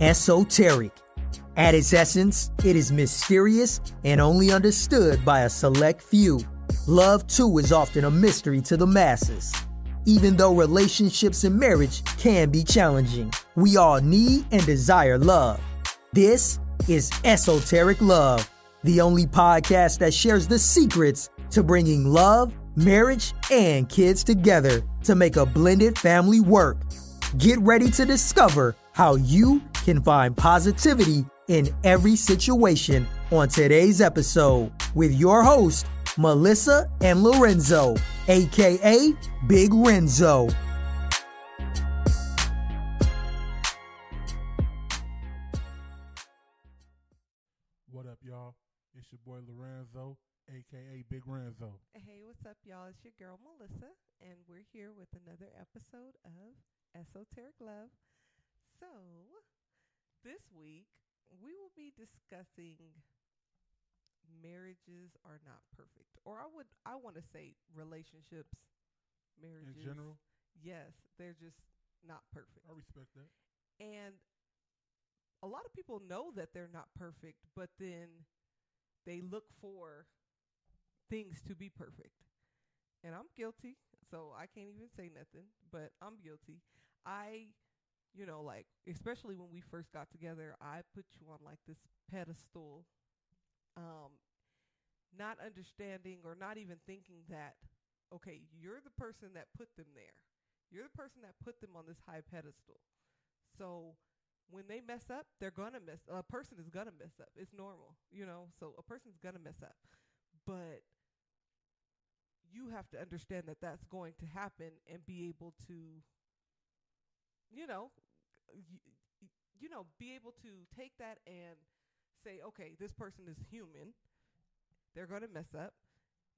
esoteric. At its essence, it is mysterious and only understood by a select few. Love, too, is often a mystery to the masses. Even though relationships and marriage can be challenging, we all need and desire love. This is Esoteric Love, the only podcast that shares the secrets to bringing love, marriage, and kids together to make a blended family work. Get ready to discover how you can find positivity in every situation on today's episode with your host, Melissa and Lorenzo, aka Big Renzo. What up, y'all? It's your boy Lorenzo, aka Big Renzo. Hey, what's up, y'all? It's your girl Melissa, and we're here with another episode of Esoteric Love. So, this week we will be discussing marriages are not perfect, or I would I want to say relationships, marriages In general, Yes, they're just not perfect. I respect that. And a lot of people know that they're not perfect, but then they look for things to be perfect. And I'm guilty, so I can't even say nothing, but I'm guilty. I, you know, like, especially when we first got together, I put you on like this pedestal, um, not understanding or not even thinking that, okay, you're the person that put them there. You're the person that put them on this high pedestal. So when they mess up, they're gonna mess. A person is gonna mess up. It's normal, you know. So a person's gonna mess up, but you have to understand that that's going to happen and be able to, you know, y- you know, be able to take that and say, okay, this person is human. They're gonna mess up.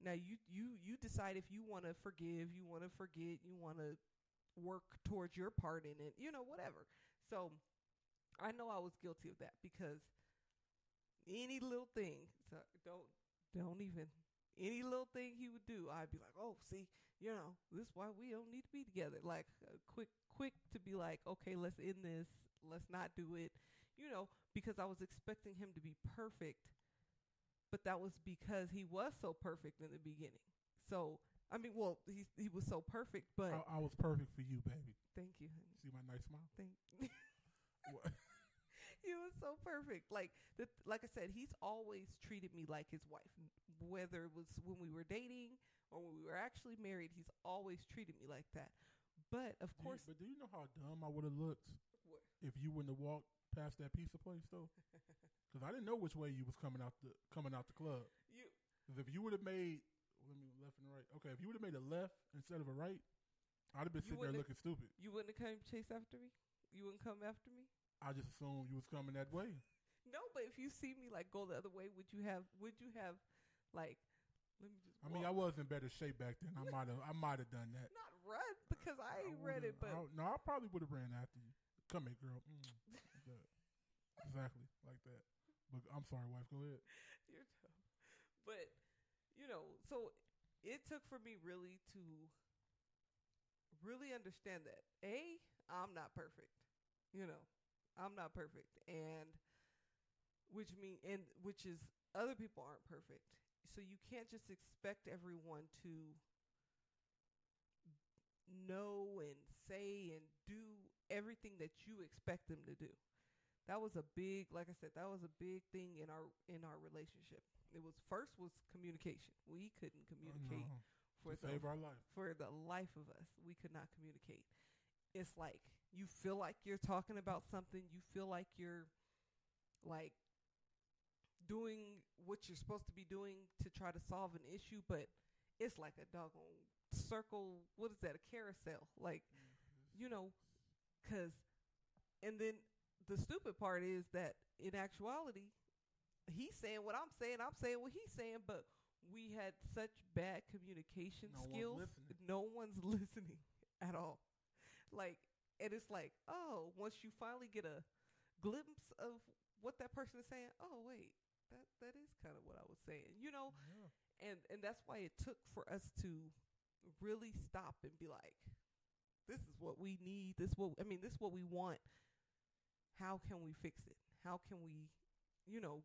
Now you you you decide if you want to forgive, you want to forget, you want to work towards your part in it, you know, whatever. So I know I was guilty of that because any little thing, so don't don't even any little thing he would do, I'd be like, "Oh, see, you know, this is why we don't need to be together." Like uh, quick quick to be like, "Okay, let's end this. Let's not do it." You know, because I was expecting him to be perfect. But that was because he was so perfect in the beginning. So, I mean, well, he he was so perfect, but I, I was perfect for you, baby. thank you, honey. See my nice smile? Thank he was so perfect. Like the, like I said, he's always treated me like his wife. Whether it was when we were dating or when we were actually married, he's always treated me like that. But of Do you- course, but do you know how dumb I would have looked What? if you wouldn't have walked past that pizza place though? Because I didn't know which way you was coming out the coming out the club. you 'Cause if you would have made let me left and right. Okay, if you would have made a left instead of a right, I'd have been sitting there looking stupid. you wouldn't have come chase after me. You wouldn't come after me. I just assumed you was coming that way. No, but if you see me like go the other way, would you have? Would you have, like, let me just. I mean, I was in better shape back then. I might have, I might have done that. not run because I ain't would've- read it, but I, no, I probably would have ran after you. Come here, girl. Mm, like. Exactly like that. But I'm sorry, wife. Go ahead. You're tough. But, you know, so it took for me really to really understand that A, I'm not perfect. You know, I'm not perfect. And which mean and which is other people aren't perfect. So you can't just expect everyone to know and say and do everything that you expect them to do. That was a big like i said that was a big thing in our in our relationship. It was first was communication. We couldn't communicate Oh, no, for to the save our life. for the life of us. We could not communicate. It's like you feel like you're talking about something. You feel like you're like doing what you're supposed to be doing to try to solve an issue but it's like a doggone circle what is that a carousel like mm-hmm. you know cuz and then the stupid part is that in actuality he's saying what I'm saying I'm saying what he's saying but we had such bad communication No skills listening. no one's listening at all like and it's like oh once you finally get a glimpse of what that person is saying oh wait that that is kind of what I was saying you know Yeah. and and that's why it took for us to really stop and be like this is what we need this what I mean this is what we want how can we fix it? How can we, you know,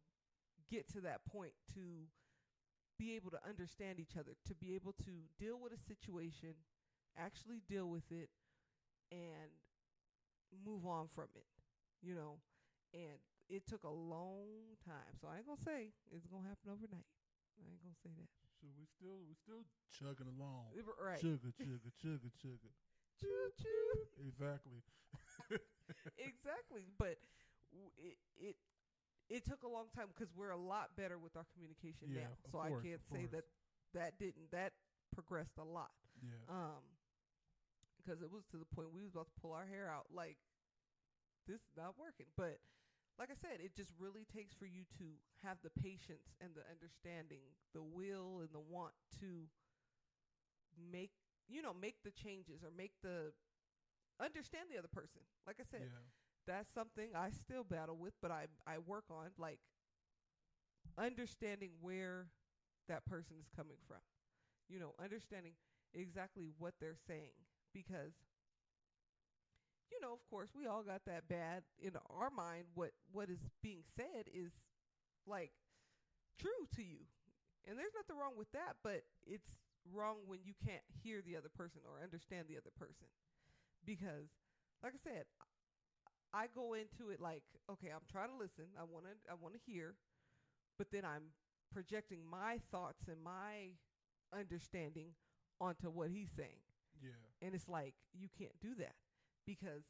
get to that point to be able to understand each other, to be able to deal with a situation, actually deal with it, and move on from it, you know. And it took a long time. So I ain't gonna say it's gonna happen overnight. I ain't gonna say that. So we still we still chugging along. Right. Sugar, sugar, sugar, sugar. Choo choo. Exactly. exactly. But w- it it it took a long time because we're a lot better with our communication Yeah, now. So I can't say course. that that didn't that progressed a lot. Yeah. Um, because it was to the point we was about to pull our hair out. Like this is not working. But like I said, it just really takes for you to have the patience and the understanding, the will and the want to make you know make the changes or make the understand the other person. Like I said, yeah. that's something I still battle with, but I I work on like understanding where that person is coming from. You know, understanding exactly what they're saying because you know, of course, we all got that bad in our mind what what is being said is like true to you. And there's nothing wrong with that, but it's wrong when you can't hear the other person or understand the other person. Because like I said, I go into it like, okay, I'm trying to listen. I want to I want to hear, but then I'm projecting my thoughts and my understanding onto what he's saying. Yeah. And it's like you can't do that because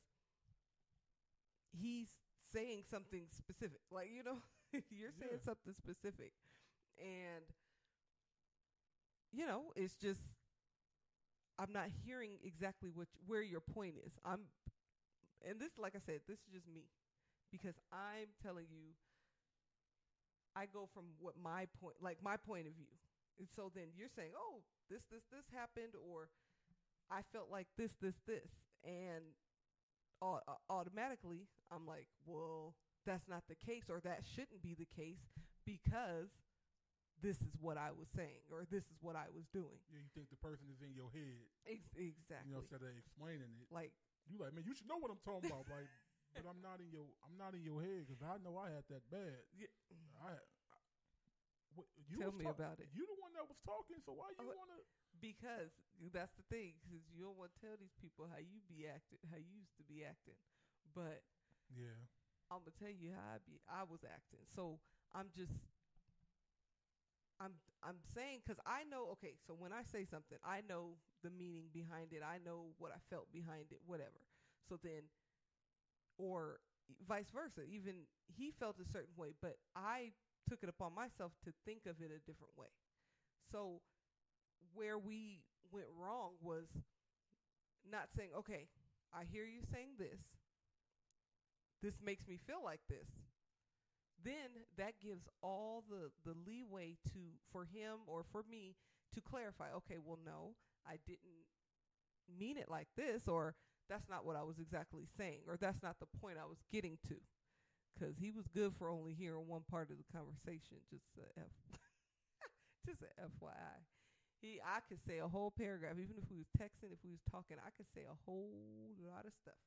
he's saying something specific. Like, you know, you're saying Yeah. something specific. And you know, it's just I'm not hearing exactly what where your point is. I'm and this like I said, this is just me because I'm telling you I go from what my point like my point of view. And so then you're saying, "Oh, this this this happened or I felt like this this this." And automatically I'm like, "Well, that's not the case or that shouldn't be the case because this is what I was saying or this is what I was doing." Yeah, you think the person is in your head, Ex- exactly. you know, instead of explaining it. like You like, man, you should know what I'm talking about. Like, but I'm not in your, I'm not in your head because I know I had that bad. yeah, I, I what, you Tell me talk- about it. You the one that was talking, so why you uh, Oh, want to? Because that's the thing cuz you don't want to tell these people how you be acting, how you used to be acting. But Yeah, I'm gonna tell you how I be I was acting. So I'm just I'm I'm saying because I know okay. So when I say something, I know the meaning behind it. I know what I felt behind it. Whatever. So then, or vice versa. Even he felt a certain way, but I took it upon myself to think of it a different way. So where we went wrong was not saying, okay, I hear you saying this. This makes me feel like this. Then that gives all the, the leeway to for him or for me to clarify, okay, well no, I didn't mean it like this or that's not what I was exactly saying or that's not the point I was getting to. Cuz he was good for only hearing one part of the conversation, just a F just a FYI. He I could say a whole paragraph even if we was texting, if we was talking, I could say a whole lot of stuff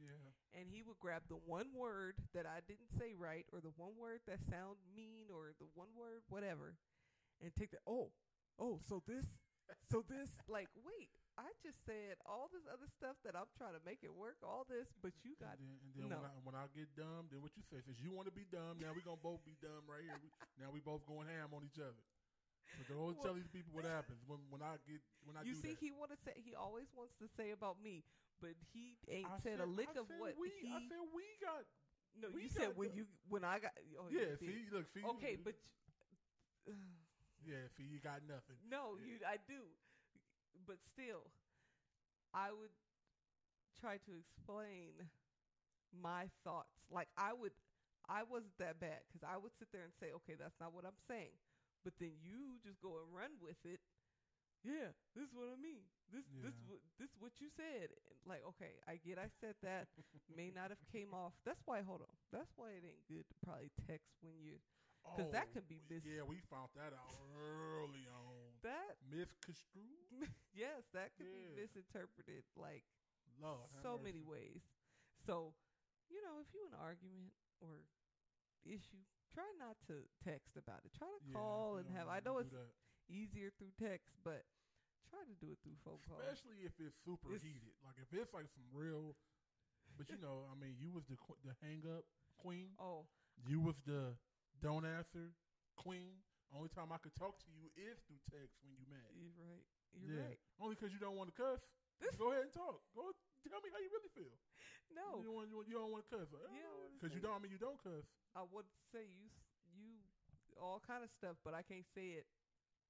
yeah, and he would grab the one word that I didn't say right or the one word that sound mean or the one word whatever and take the oh oh so this so this like wait I just said all this other stuff that I'm trying to make it work all this but you got and then, and then no. when I when I get dumb, then what you say? Since you want to be dumb, now we gonna both be dumb right here. We, now we both going ham on each other. But don't Well- tell these people what happens when when I get when I you see that. he want to say he always wants to say about me but he ain't I said, a lick I of what we, he I said we got. no we you said when the- you when I got oh, you yeah, see, look, see. okay but yeah, see, you got nothing. No, Yeah. you I do. But still, I would try to explain my thoughts. Like I would I wasn't that bad cuz I would sit there and say, "Okay, that's not what I'm saying." But then you just go and run with it. Yeah, this is what I mean. This this Yeah. what this what you said. And like, okay, I get I said that may not have came off. That's why hold on. That's why it ain't good to probably text when you 'Cause that oh, could be mis- Yeah, we found that out early on. that Misconstrued. yes, that could be misinterpreted like Lord, so many ways. So you know, if you in an argument or issue, try not to text about it. Try to Yeah, call and have. I know it's that. easier through text, but try to do it through phone call. especially if it's super It's- heated. Like if it's like some real, but you know, I mean, you was the the hang up queen. Oh, You was the don't answer queen. Only time I could talk to you is through text when you mad. you're right. You're yeah. right. Only because you don't want to cuss. This- Go ahead and talk. Go tell me how you really feel. No, You don't want you, don't want to cuss. Don't eh? because you don't. I mean, you don't cuss. I would say you you all kind of stuff, but I can't say it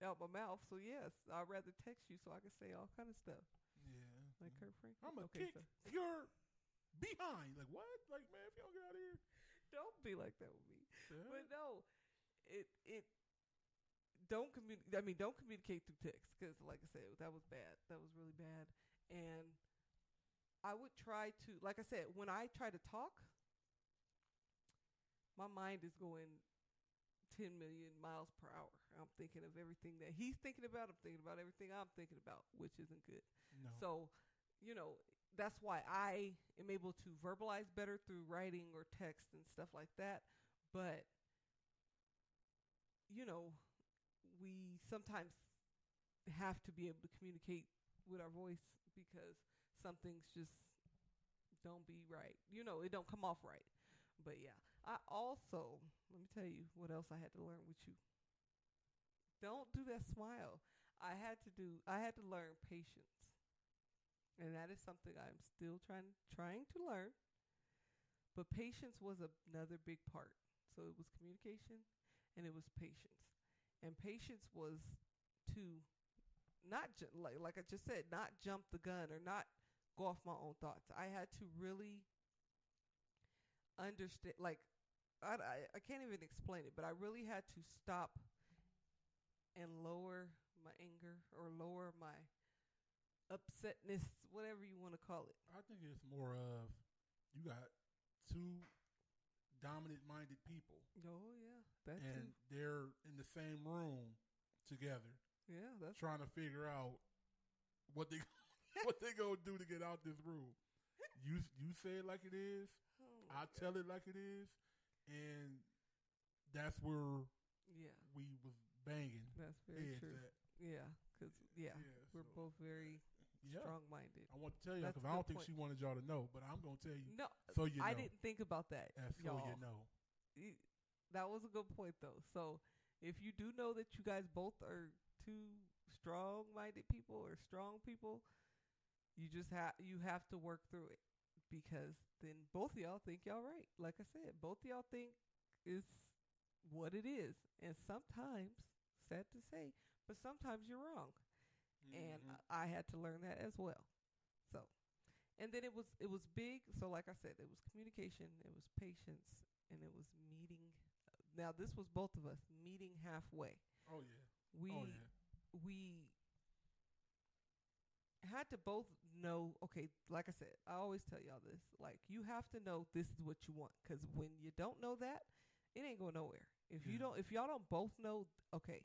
out my mouth. So yes, I'd rather text you so I can say all kind of stuff Yeah. like Kirk Franklin. I'm gonna okay, kick so your behind. Like what? Like man, if you don't get out of here. don't be like that with me. Yeah. But no, it it don't communicate. I mean, don't communicate through text because, like I said, that was bad. That was really bad. And I would try to, like I said, when I try to talk, my mind is going 10 million miles per hour. I'm thinking of everything that he's thinking about. I'm thinking about everything I'm thinking about, which isn't good. no. So, you know, that's why I am able to verbalize better through writing or text and stuff like that. But, you know, we sometimes have to be able to communicate with our voice because some things just don't be right. You know, it don't come off right. But yeah, I also, let me tell you what else I had to learn with you. Don't do that smile. I had to do I had to learn patience. And that is something I'm still trying trying to learn. But patience was another big part. So it was communication and it was patience. And patience was to not ju- like like I just said, not jump the gun or not go off my own thoughts. I had to really understand like I, I I can't even explain it, but I really had to stop and lower my anger or lower my upsetness, whatever you want to call it. I think it's more of you got two dominant minded people Oh yeah, that and too. they're in the same room together Yeah, that's trying to figure out what they what they gonna do to get out this room. You you say it like it is, oh I tell it like it is, and that's where yeah, we was banging that's very true. at. Yeah, because yeah, Yeah, we're so- both very Yeah, strong-minded. I want to tell you because I don't think point. she wanted y'all to know, but I'm gonna tell you No, so you know. I didn't think about that. and so y'all. you know. That was a good point though. So if you do know that you guys both are two strong-minded people or strong people, you just have you have to work through it because then both of y'all think y'all right. Like I said, both of y'all think is what it is, and sometimes, sad to say, but sometimes you're wrong and Mhm. I I had to learn that as well. So, and then it was it was big. So, like I said, it was communication, it was patience, and it was meeting. Now, this was both of us meeting halfway. oh yeah, We oh yeah. We had to both know. Okay, like I said, I always tell y'all this. Like, you have to know this is what you want, because when you don't know that, it ain't going nowhere. If you don't, if y'all don't both know, okay,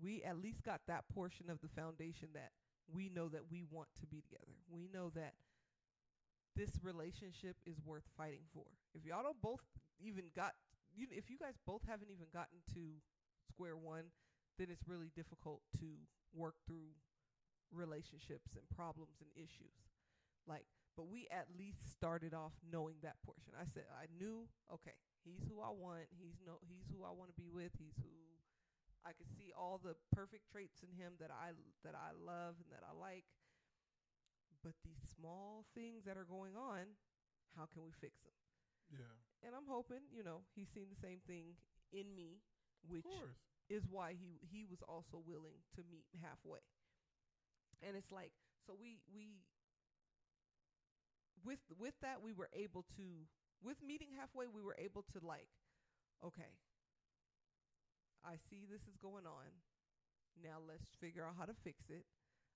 we at least got that portion of the foundation that we know that we want to be together. We know that this relationship is worth fighting for. If y'all don't both even got, you, if you guys both haven't even gotten to square one, then it's really difficult to work through relationships and problems and issues. Like, but we at least started off knowing that portion. I said I knew, okay, he's who I want. He's no, he's who I want to be with. He's who I could see all the perfect traits in him that I that I love and that I like. But these small things that are going on, how can we fix them? Yeah, And I'm hoping, you know, he's seen the same thing in me, which. Is why he he was also willing to meet halfway. And it's like so we we with with that we were able to with meeting halfway we were able to like okay I see this is going on. Now let's figure out how to fix it.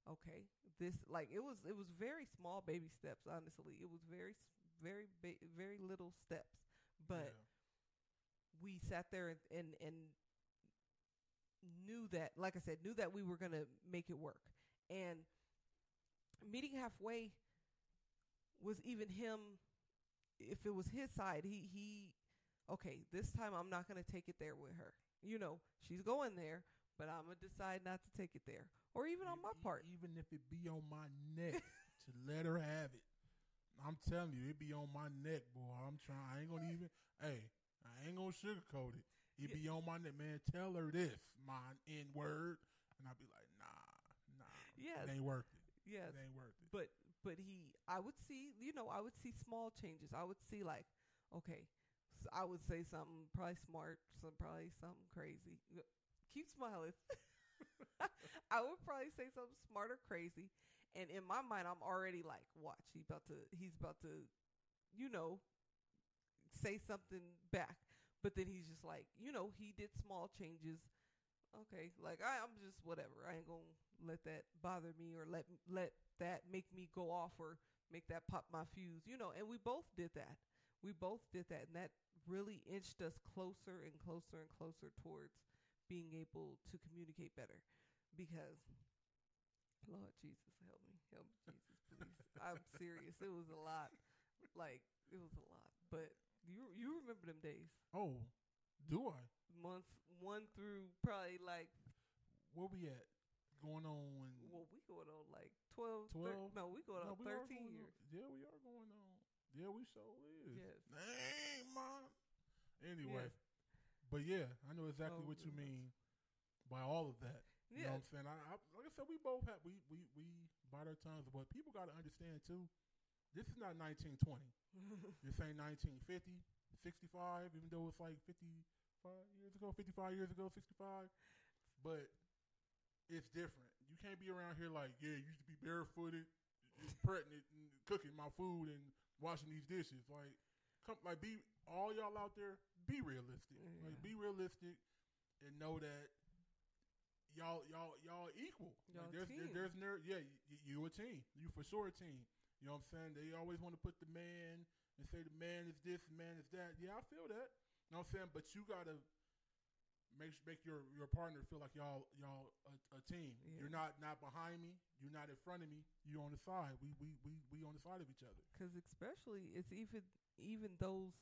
Okay. This like it was it was very small baby steps honestly. It was very very ba- very little steps. But yeah. we sat there and, and and knew that like I said knew that we were going to make it work and meeting halfway was even him if it was his side, he he okay, this time I'm not going to take it there with her. You know, she's going there, but I'm going to decide not to take it there. Or even on my part. even if it be on my neck to let her have it. I'm telling you, it be on my neck, boy. I'm trying. I ain't gonna even. Hey, I ain't gonna sugarcoat it. It Yeah. be on my neck, man. Tell her this, my N word, and I'll be like, nah, nah, Yeah, it ain't worth it. Yes. It ain't worth it. but but he I would see you know I would see small changes. I would see like okay, s I would say something probably smart, some probably something crazy. Keep smiling. I would probably say something smart or crazy, and in my mind I'm already like, watch, he about to he's about to, you know, say something back. But then he's just like, you know, he did small changes. Okay, like I, I'm just whatever. I ain't gonna let that bother me or let let that make me go off or make that pop my fuse. You know, and we both did that. We both did that, and that really inched us closer and closer and closer towards being able to communicate better. Because, Lord Jesus, help me, help me, Jesus, please. I'm serious. It was a lot. Like it was a lot, but you you remember them days? Oh, do I? Months one through probably like Where we at? Going on? well, we going on like 12, 12? no, we going No, on we thirteen going years. On, yeah, we are going on. Yeah, we sure is. Yes. Dang, mom. Anyway, Yes. but yeah, I know exactly Oh, what you mean by all of that. You know Yeah, what I'm saying? I, I, like I said, we both have we we we bite our tongues, but people got to understand too. This is not 1920. This ain't 1950, 65, even though it's like 55 years ago, 55 years ago, 65. But it's different. You can't be around here like, yeah, you used to be barefooted, pregnant, and cooking my food and washing these dishes. Like, come, like be all y'all out there, be realistic. Like, be realistic and know that y'all y'all y'all equal. Y'all like, there's, there- team. there's ner- yeah, you, you a team. You for sure a team. You know what I'm saying? They always want to put the man and say the man is this, the man is that. Yeah, I feel that. You know what I'm saying? But you gotta make make your your partner feel like y'all y'all a, a team. Yeah. You're not not behind me. You're not in front of me. You're on the side. We we we we on the side of each other. because especially it's even even those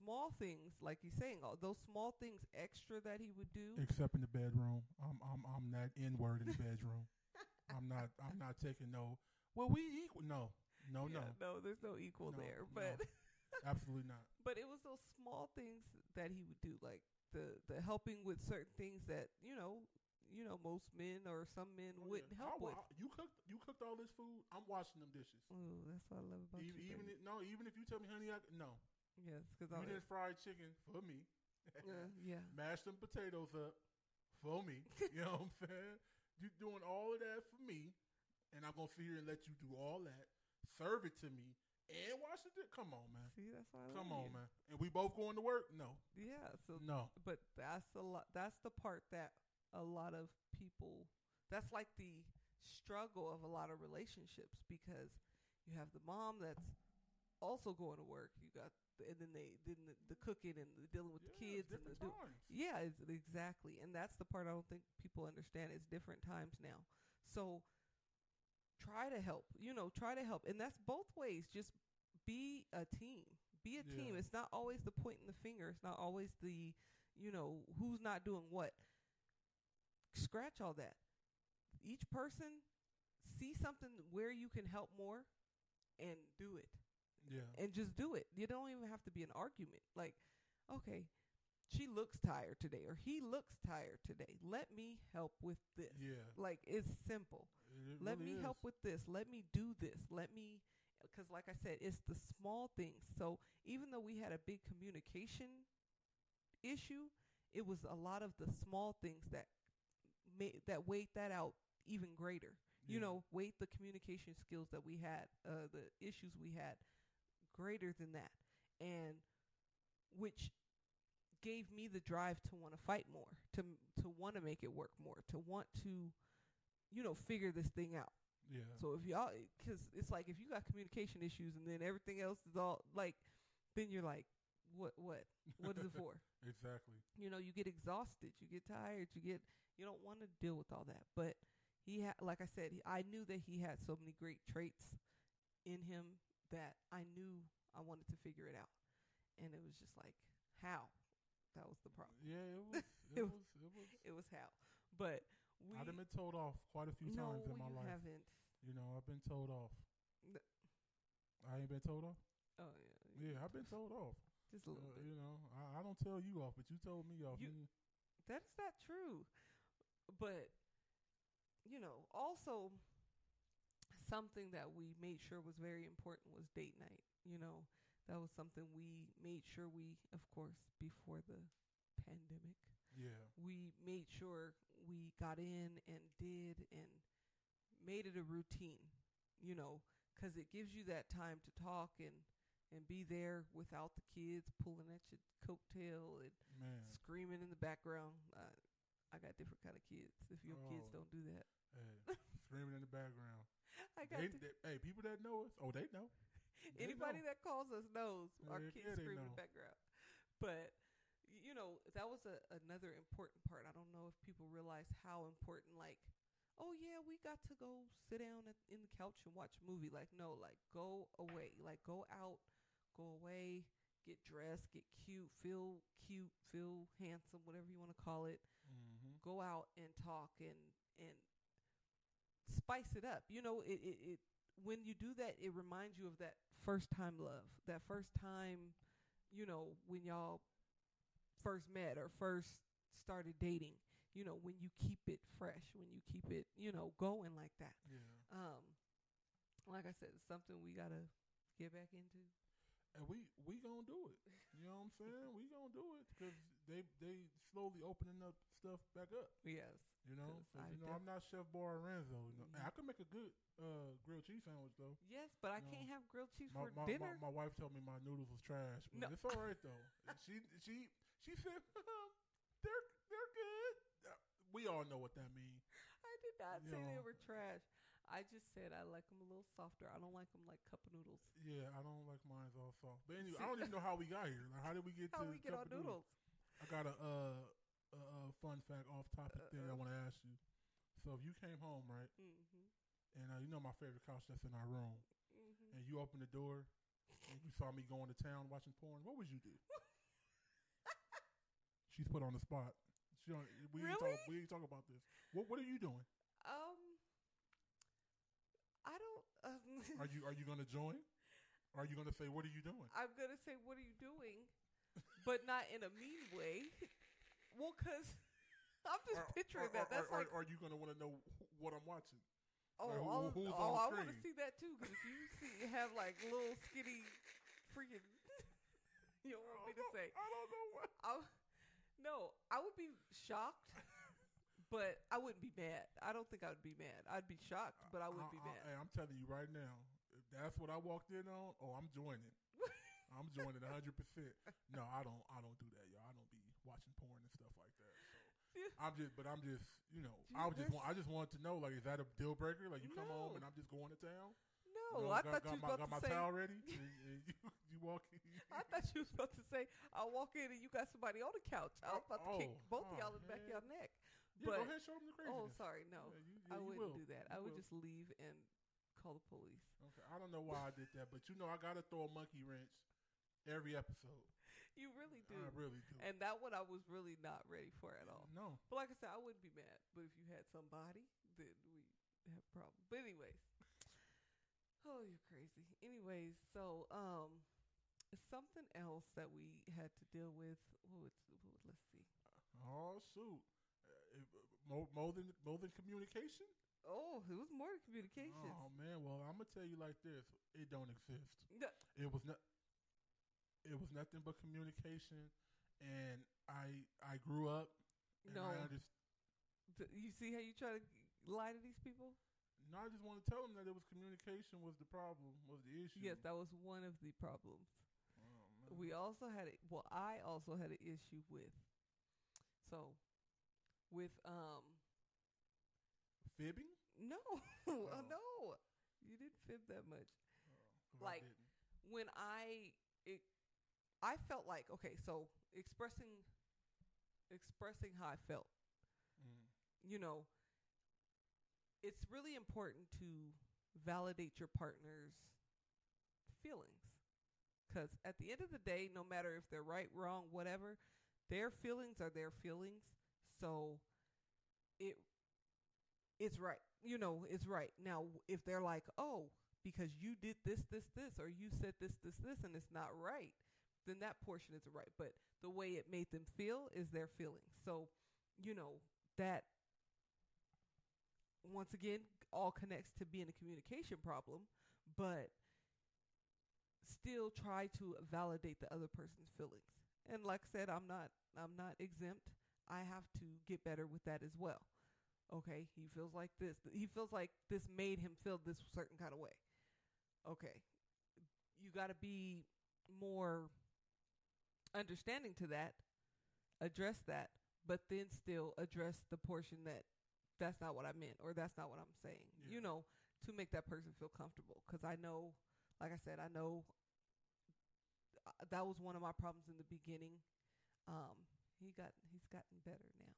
small things like you're saying, all those small things extra that he would do. Except in the bedroom. I'm I'm I'm that N word in the bedroom. I'm not I'm not taking no. Well, we equal. No, no, Yeah, no, no, there's no equal No, there, no. but absolutely not. but it was those small things that he would do, like the the helping with certain things that you know, you know, most men or some men Oh, wouldn't yeah. help I with. I- you cooked you cooked all this food. I'm washing them dishes. Ooh, that's what I love about even, you. even if, no, even if you tell me, honey, I, no, yes, because I'm. you did fried chicken for me. uh, yeah, Mash them potatoes up for me. you know what I'm saying? You're doing all of that for me, and I'm gonna sit here and let you do all that. Serve it to me and wash it. Come on, man. see, that's why I Come on, you. man. And we both going to work? No, Yeah, so no. but that's a lot that's the part that a lot of people that's like the struggle of a lot of relationships because you have the mom that's also going to work you got and then they then the, the cooking and the dealing with the kids and the do- yeah it's, exactly and that's the part i don't think people understand it's different times now so try to help you know try to help and that's both ways just be a team be a team it's not always the pointing the finger it's not always the you know who's not doing what scratch all that each person see something where you can help more and do it Yeah, and just do it. You don't even have to be an argument. Like, okay, she looks tired today or he looks tired today. Let me help with this. yeah. Like it's simple. It Let really me is. help with this. Let me do this. Let me cuz like I said, it's the small things. So even though we had a big communication issue, it was a lot of the small things that made that weighed that out even greater you know, weight the communication skills that we had, uh, the issues we had, greater than that, and which gave me the drive to want to fight more, to to want to make it work more, to want to, you know, figure this thing out. Yeah. So if y'all, because it's like if you got communication issues and then everything else is all like, then you're like, what, what, what is it for? exactly. you know, you get exhausted, you get tired, you get you don't want to deal with all that. But he had, like I said, he, I knew that he had so many great traits in him that I knew I wanted to figure it out, and it was just like how. That was the problem. Yeah, it was. It, It was. It was. It was how, but we. I've been told off quite a few no, times in my you life. haven't. You know, I've been told off. I ain't been told off. Oh yeah. Yeah, I've been told off. Just a little Uh, bit. you know, I, I don't tell you off, but you told me off. You-. That's not true. But you know, also something that we made sure was very important was date night. You know, that was something we made sure we, of course, before the pandemic, yeah, we made sure we got in and did and made it a routine. You know, 'cause it gives you that time to talk and and be there without the kids pulling at your coattail and man. screaming in the background. Uh, I got different kind of kids. If your kids Oh. don't do that, Hey, screaming in the background. I got They, they- hey, people that know us, oh, they know. They anybody know. that calls us knows our kids yeah, scream in the background. But you know that was a another important part. I don't know if people realize how important. Like, oh yeah, we got to go sit down at, in the couch and watch a movie. Like, no, like go away. Like go out, go away, get dressed, get cute, feel cute, feel handsome, whatever you want to call it. Mm-hmm. go out and talk and and spice it up. You know, it, it, it when you do that, it reminds you of that first time love, that first time, you know, when y'all first met or first started dating. You know, when you keep it fresh, when you keep it, you know, going like that. Yeah. Um, like I said, it's something we gotta get back into. And we we gonna do it. You know what I'm saying? We gonna do it because they they slowly opening up stuff back up. Yes. You know, 'Cause 'Cause, I you know I'm not Chef Bar Renzo. You know. I could make a good uh, grilled cheese sandwich though. Yes, but I can't have grilled cheese My, for my, dinner. my, my wife told me my noodles was trash, but No. it's all right though. she she she said they're they're good. Uh, We all know what that means. I did not You say they were trash. I just said I like them a little softer. I don't like them like cup of noodles. Yeah, I don't like mine all soft. But anyway, I don't even know how we got here. Like, how did we get How to we get cup on of noodles? I got a uh, a, a fun fact off topic thing I want to ask you. So if you came home right, Mm-hmm. and uh, you know my favorite couch that's in our room, Mm-hmm. and you open the door, and you saw me going to town watching porn, what would you do? She's put on the spot. She don't, we ain't Really? talk, we ain't talk about this. What What are you doing? Um, I don't. Um, Are you Are you gonna join? Are you gonna say what are you doing? I'm gonna say, what are you doing? but not in a mean way. Well, cause I'm just Or- picturing or- that. or- That's or- like, are you gonna want to know what I'm watching? oh, who- all oh, I want to see that too. Cause if you see have like little skinny, freaking, you don't want me to say. I don't know what. I, no, I would be shocked, but I wouldn't be mad. I don't think I would be mad. I'd be shocked, but I wouldn't be I, mad. Hey, I'm telling you right now, if that's what I walked in on, oh, I'm joining. I'm joining 100. percent No, I don't. I don't do that, y'all. I don't be watching porn and stuff like that. So I'm just, but I'm just, you know, Dude, I just, want, I just wanted to know, like, is that a deal breaker? Like, you come home and I'm just going to town. No, You I got, thought you got was my, about got my to say. towel ready. and, you, you walk in. I thought you was about to say. I walk in and you got somebody on the couch. I was about to kick Oh, both of oh, y'all in the back of man. your neck. Yeah, but go ahead, show them the oh, craziness. oh, sorry, no, Yeah, you, I yeah, you wouldn't will. do that. You I would will. just leave and call the police. Okay, I don't know why I did that, but you know, I gotta throw a monkey wrench every episode. You really do. I really do. and that one I was really not ready for at all. No. But like I said, I wouldn't be mad. But if you had somebody, then we have a problem. But anyways, oh, you're crazy. Anyways, so um, something else that we had to deal with. What was, what, was- let's see. Oh shoot. Uh, it- more, more than more than communication. Oh, it was more than communication. Oh man, well I'm gonna tell you like this: it don't exist. No, It was not. It was nothing but communication, and I I grew up. And No. I underst- you see how you try to lie to these people? No, I just want to tell them that it was communication was the problem, was the issue. Yes, that was one of the problems. Oh. We also had it. Well, I also had an issue with. So, with um, fibbing. no, Oh. no, you didn't fib that much. Oh, I Like, didn't. When I it, I felt like okay, so expressing, expressing how I felt. Mm. You know, it's really important to validate your partner's feelings. Because at the end of the day, no matter if they're right, wrong, whatever, their feelings are their feelings. So it it's right. You know, it's right. Now, if they're like, oh, because you did this, this, this, or you said this, this, this, and it's not right, then that portion isn't right. But the way it made them feel is their feelings. So, you know, that once again all connects to being a communication problem, but still try to validate the other person's feelings. And like I said, I'm not I'm not exempt. I have to get better with that as well. Okay, he feels like this. He feels like this made him feel this certain kind of way. Okay. You got to be more understanding to that, address that, but then still address the portion that that's not what I meant or that's not what I'm saying. Yeah. You know, to make that person feel comfortable cuz I know like I said, I know uh, that was one of my problems in the beginning. Um he got he's gotten better now.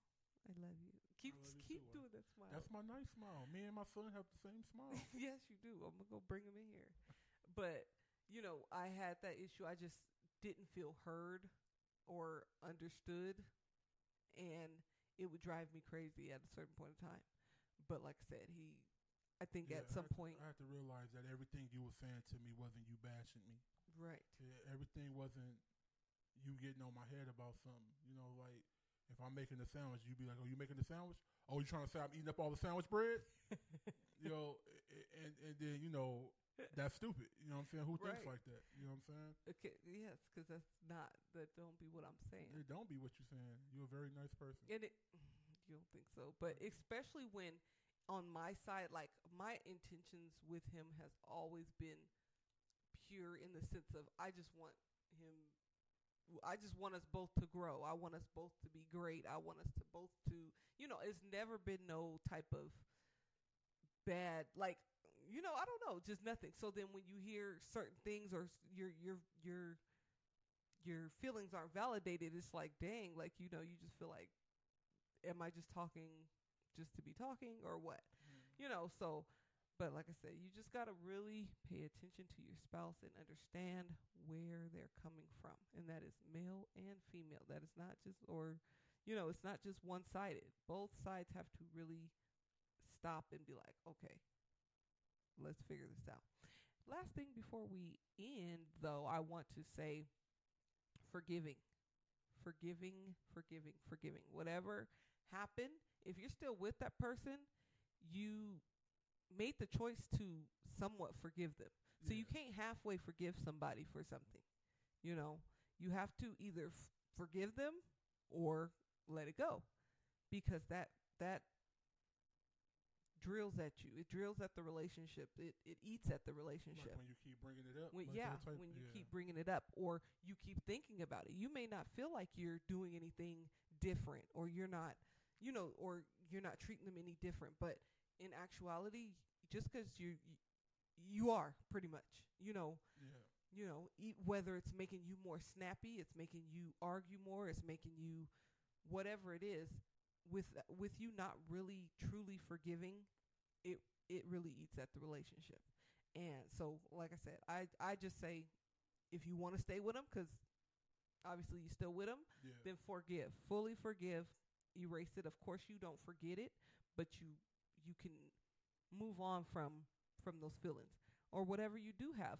I love you. Keep love you keep too. doing that smile. That's my nice smile. Me and my son have the same smile. yes, you do. I'm gonna go bring him in here. But you know, I had that issue. I just didn't feel heard or understood, and it would drive me crazy at a certain point in time. But like I said, he, I think Yeah, at some I point, I had to realize that everything you were saying to me wasn't you bashing me. right? Yeah, everything wasn't you getting on my head about something. You know, like if I'm making a sandwich, you'd be like, "Oh, you making the sandwich? Oh, you trying to say I'm eating up all the sandwich bread?" you know, and and then you know that's stupid. You know what I'm saying? Who thinks Right. like that? You know what I'm saying? Okay, yes, because that's not that. Don't be what I'm saying. It don't be what you're saying. You're a very nice person. And it, you don't think so, but especially when on my side, like my intentions with him has always been pure in the sense of I just want him. I just want us both to grow. I want us both to be great. I want us to both to, you know, it's never been no type of bad, like, you know, I don't know, just nothing. So then when you hear certain things or s- your your your your feelings aren't validated, it's like, dang, like you know, you just feel like am I just talking just to be talking or what? Mm-hmm. You know, so but like I said, you just got to really pay attention to your spouse and understand where they're coming from. And that is male and female. That is not just or you know, it's not just one-sided. Both sides have to really stop and be like, "Okay, let's figure this out." Last thing before we end though, I want to say forgiving forgiving, forgiving, forgiving. Whatever happened, if you're still with that person, you made the choice to somewhat forgive them. So you can't halfway forgive somebody for something. You know, you have to either f- forgive them or let it go because that that drills at you. It drills at the relationship. It it eats at the Like relationship. when you keep bringing it up. When, like yeah, type- when you yeah. keep bringing it up or you keep thinking about it, you may not feel like you're doing anything different or you're not, you know, or you're not treating them any different. But in actuality, just because you you are pretty much, you know, yeah. you know, e- whether it's making you more snappy, it's making you argue more, it's making you whatever it is. With with you not really truly forgiving, it it really eats at the relationship. And so, like I said, I I just say, if you want to stay with them, because obviously you're still with them, Yeah. then forgive, fully forgive, erase it. Of course, you don't forget it, but you you can move on from from those feelings or whatever you do have.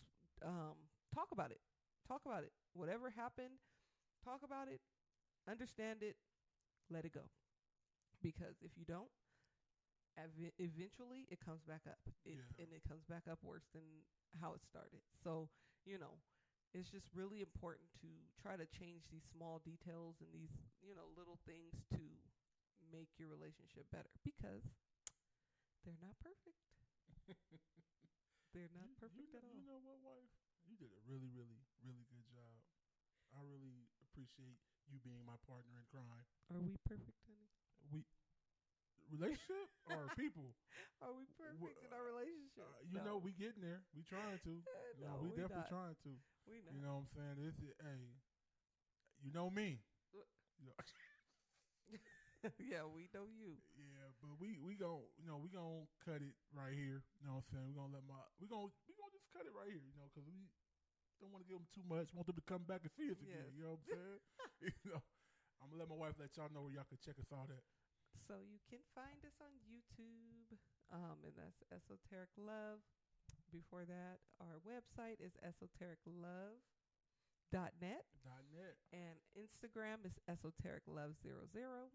S- Um, talk about it. Talk about it. Whatever happened, talk about it. Understand it. Let it go. Because if you don't, ev- eventually it comes back up. It, Yeah. And it comes back up worse than how it started. So, you know, it's just really important to try to change these small details and these, you know, little things to make your relationship better because they're not perfect. they're not You- perfect you, at all. You know what, wife? You did a really, really, really good job. I really appreciate you being my partner in crime. Are we perfect, honey? We relationship or people? Are we perfect Wh- in our relationship? Uh, you know, we getting there. We trying to. You no, know, we, we definitely not. trying to. we not. You know what I'm saying? This is hey, you know me. You yeah, we know you. yeah, but we we gon' you know we gonna cut it right here. You know what I'm saying? We gonna let my we gonna we gonna just cut it right here. You know, because we don't want to give them too much. Want them to come back and see us again. Yes. You know what I'm saying? you know, I'm gonna let my wife let y'all know where y'all can check us out at. So you can find us on YouTube, um, and that's Esoteric Love. Before that, our website is esotericlove.net, Dot net. and Instagram is esoteric love zero zero.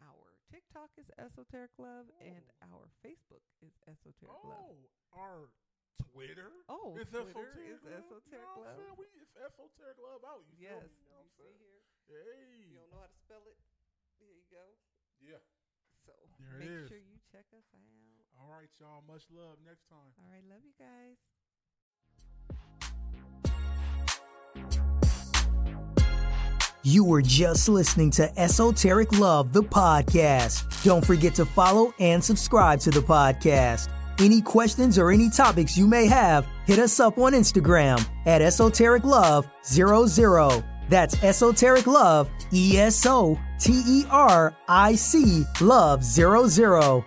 Our TikTok is esoteric love, and our Facebook is esoteric love. Oh, our Twitter. Oh, It's Twitter esoteric is love. esoteric you know what I'm love. saying? We, it's esoteric love out. You feel Yes, me? You know what I'm you see here. Hey. You don't know how to spell it? Here you go. Yeah. So There make is. sure you check us out. All right, y'all. Much love. Next time. All right, love you guys. You were just listening to Esoteric Love, the podcast. Don't forget to follow and subscribe to the podcast. Any questions or any topics you may have, hit us up on Instagram at Esoteric Love 00. That's Esoteric Love, E S O T E R I C Love 00.